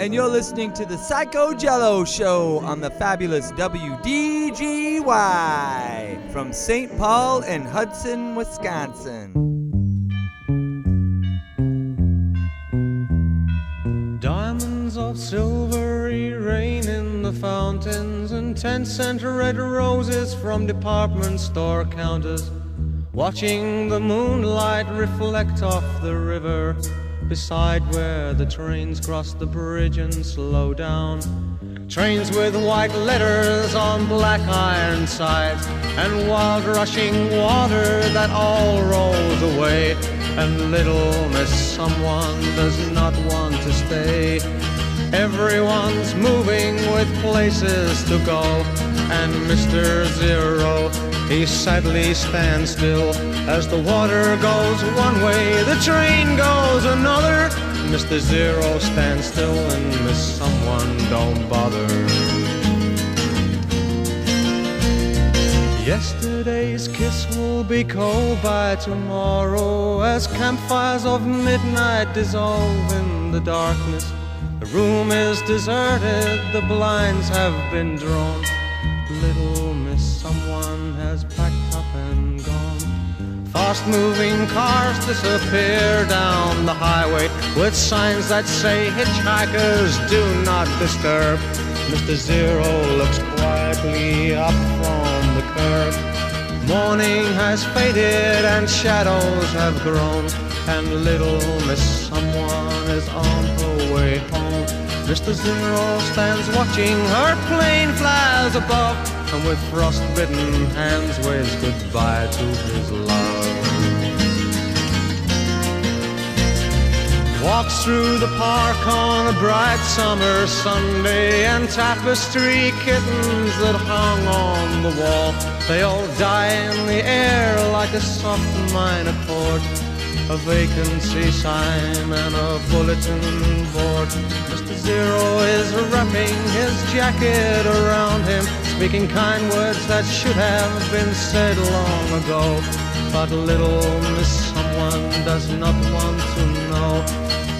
And you're listening to the Psycho Jello Show on the fabulous WDGY from St. Paul and Hudson, Wisconsin. Diamonds of silvery rain in the fountains and ten cent red roses from department store counters. Watching the moonlight reflect off the river beside where the trains cross the bridge and slow down. Trains with white letters on black iron sides and wild rushing water that all rolls away. And little Miss Someone does not want to stay. Everyone's moving with places to go, and Mr. Zero, he sadly stands still as the water goes one way, the train goes another. Mr. Zero stands still, and Miss Someone don't bother. Yesterday's kiss will be cold by tomorrow as campfires of midnight dissolve in the darkness. The room is deserted, the blinds have been drawn. Fast moving cars disappear down the highway with signs that say hitchhikers do not disturb. Mr. Zero looks quietly up from the curb. Morning has faded and shadows have grown, and little Miss Someone is on her way home. Mr. Zero stands watching her plane flies above, and with frost-bitten hands waves goodbye to his love. Walks through the park on a bright summer Sunday and tapestry kittens that hung on the wall. They all die in the air like a soft minor chord. A vacancy sign and a bulletin board. Mr. Zero is wrapping his jacket around him, speaking kind words that should have been said long ago. But little Miss Someone does not want to know.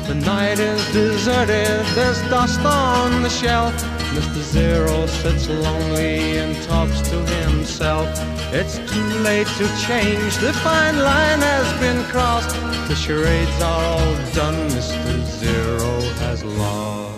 The night is deserted, there's dust on the shelf. Mr. Zero sits lonely and talks to himself. It's too late to change, the fine line has been crossed. The charades are all done, Mr. Zero has lost.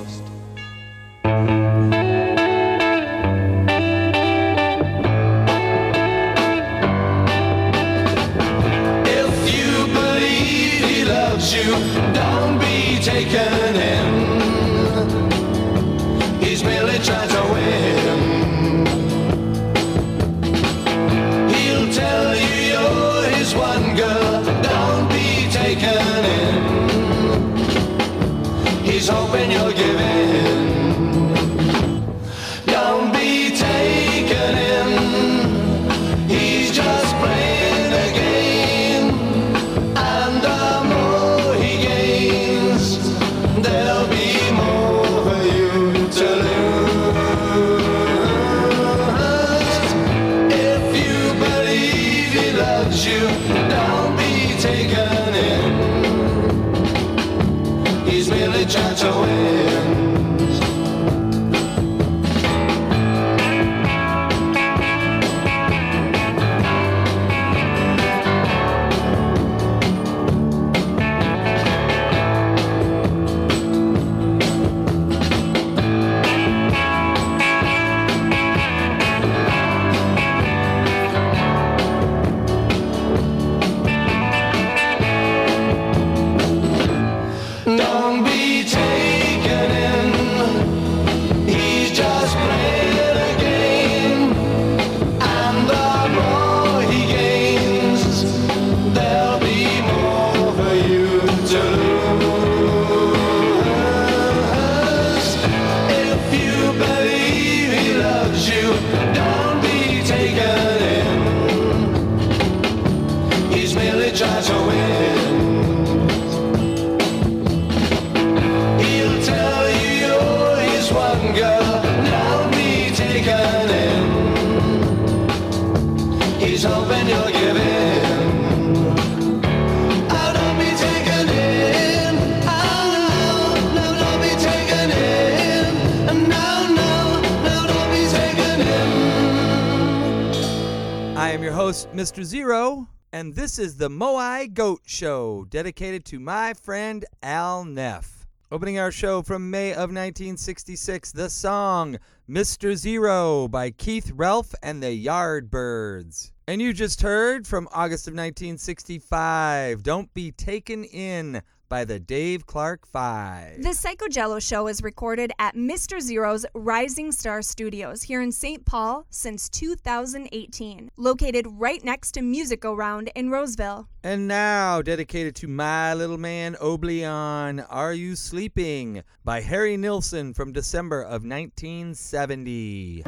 This is the Moai Goat Show, dedicated to my friend Al Neff. Opening our show from May of 1966, the song Mr. Zero by Keith Relf and the Yardbirds. And you just heard from August of 1965, Don't Be Taken In by the Dave Clark Five. The Psycho Jello Show is recorded at Mr. Zero's Rising Star Studios here in St. Paul since 2018, located right next to Music Go Round in Roseville. And now, dedicated to my little man Oblion, Are You Sleeping? by Harry Nilsson from December of 1970.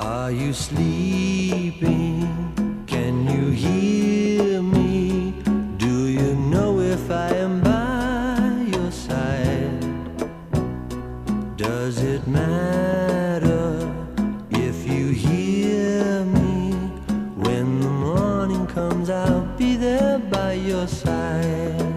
Are you sleeping? Can you hear me? Do you know if I am time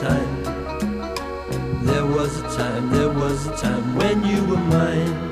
time. There was a time, there was a time when you were mine.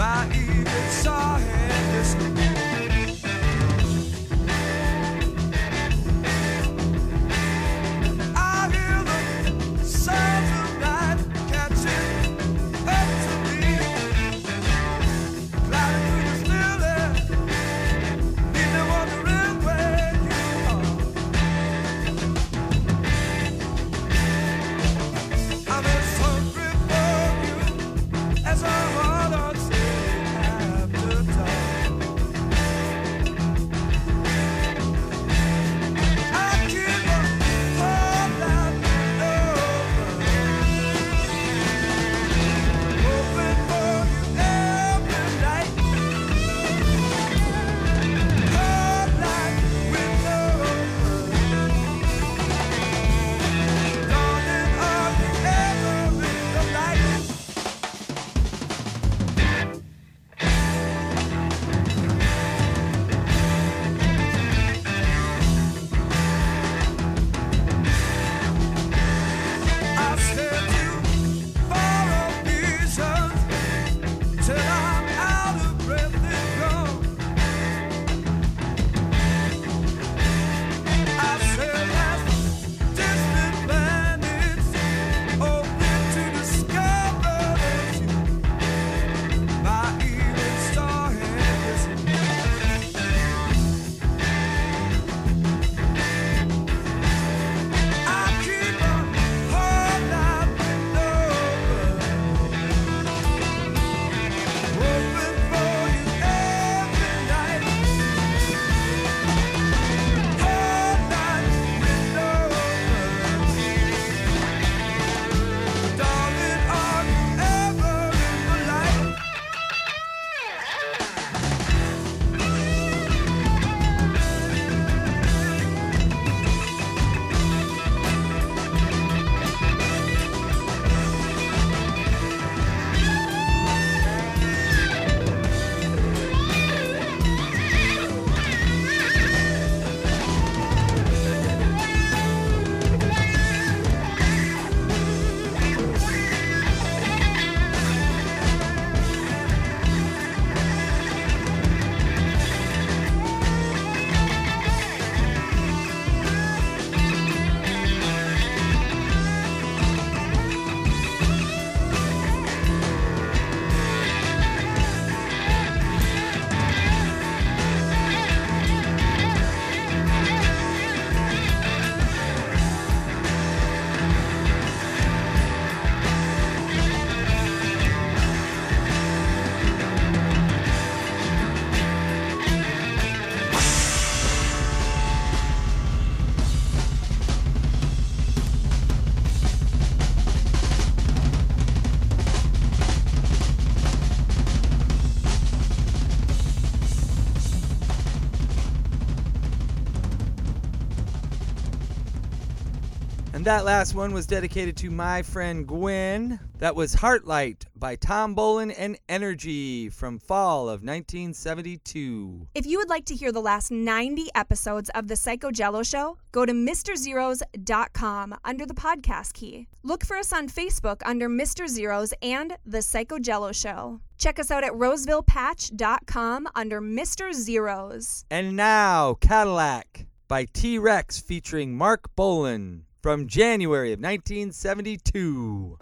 my even saw this. That last one was dedicated to my friend Gwen. That was Heartlight by Tom Bolin and Energy from fall of 1972. If you would like to hear the last 90 episodes of The Psycho Jello Show, go to MrZeros.com under the podcast key. Look for us on Facebook under Mr. Zeros and The Psycho Jello Show. Check us out at RosevillePatch.com under Mr. Zeros. And now, Cadillac by T Rex featuring Marc Bolan from January of 1972.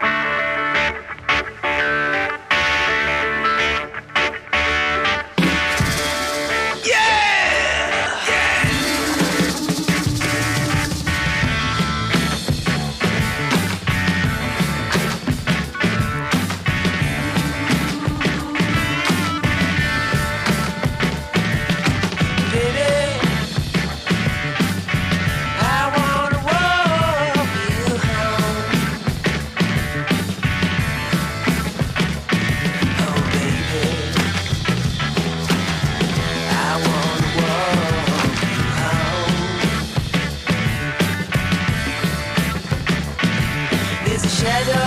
There's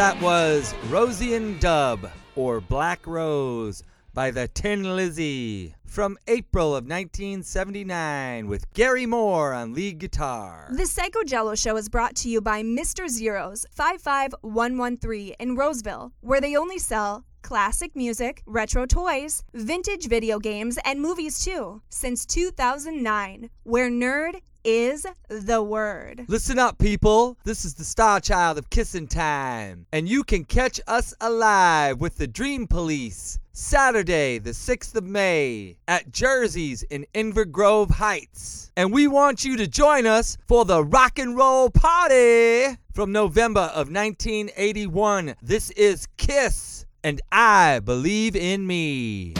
that was Róisín Dubh, or Black Rose, by the Thin Lizzy, from April of 1979, with Gary Moore on lead guitar. The Psycho Jello Show is brought to you by Mr. Zeros 55113 in Roseville, where they only sell classic music, retro toys, vintage video games, and movies too, since 2009, where nerd is the word. Listen up, people. This is the Star Child of Kissin' Time, and you can catch us alive with the Dream Police Saturday, the 6th of May, at Jersey's in Inver Grove Heights. And we want you to join us for the Rock and Roll Party from November of 1981. This is Kiss, and I Believe in Me.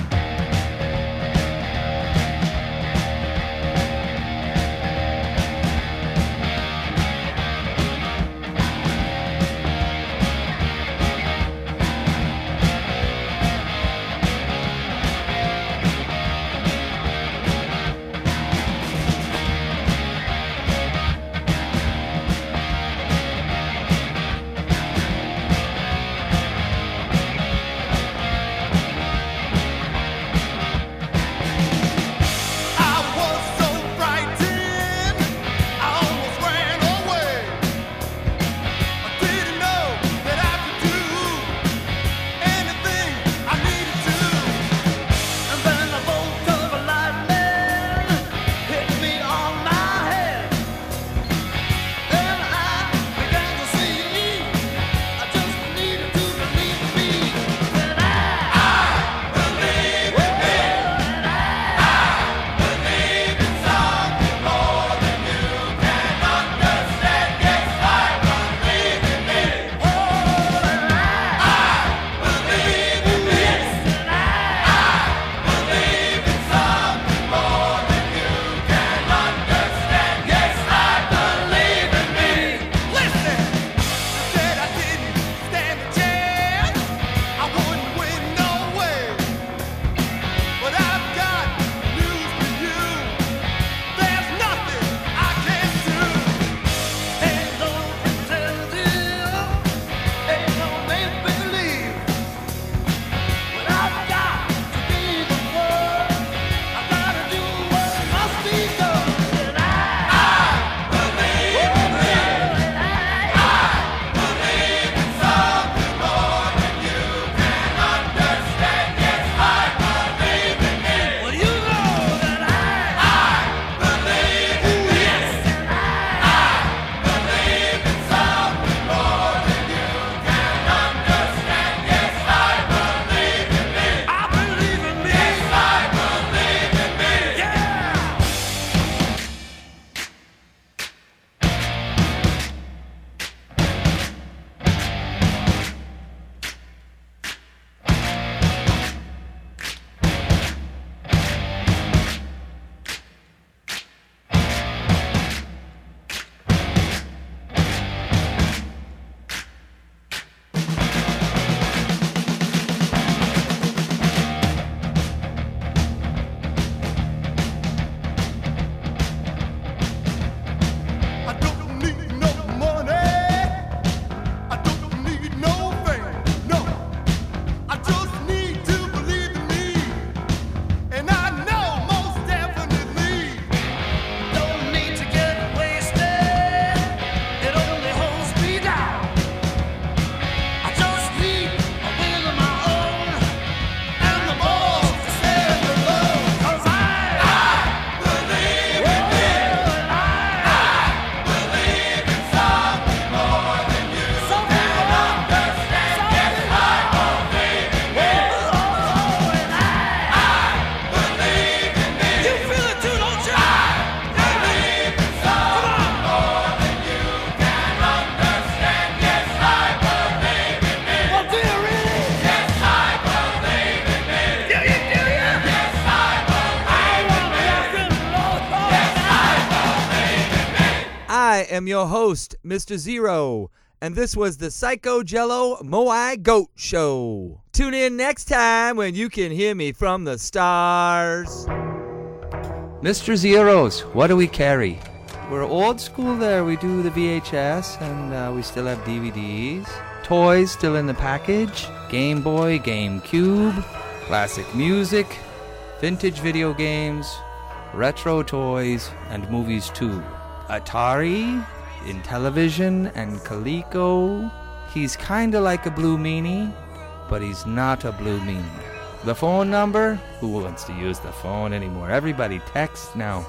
Am your host, Mr. Zero, and this was the Psycho Jello Moai Goat Show. Tune in next time when you can hear me from the stars. Mr. Zeros, what do we carry? We're old school there. We do the VHS and uh, we still have DVDs. Toys still in the package. Game Boy, GameCube, classic music, vintage video games, retro toys, and movies too. Atari, Intellivision, and Coleco. He's kinda like a Blue Meanie, but he's not a Blue Meanie. The phone number? Who wants to use the phone anymore? Everybody text now.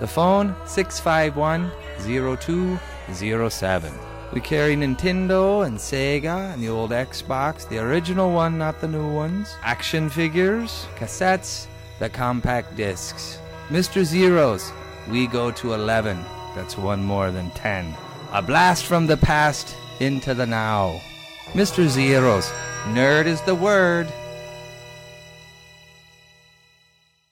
The phone 651 0207. We carry Nintendo and Sega and the old Xbox, the original one, not the new ones. Action figures, cassettes, the compact discs. Mr. Zeros, we go to 11. That's one more than 10. A blast from the past into the now. Mr. Zeros, nerd is the word.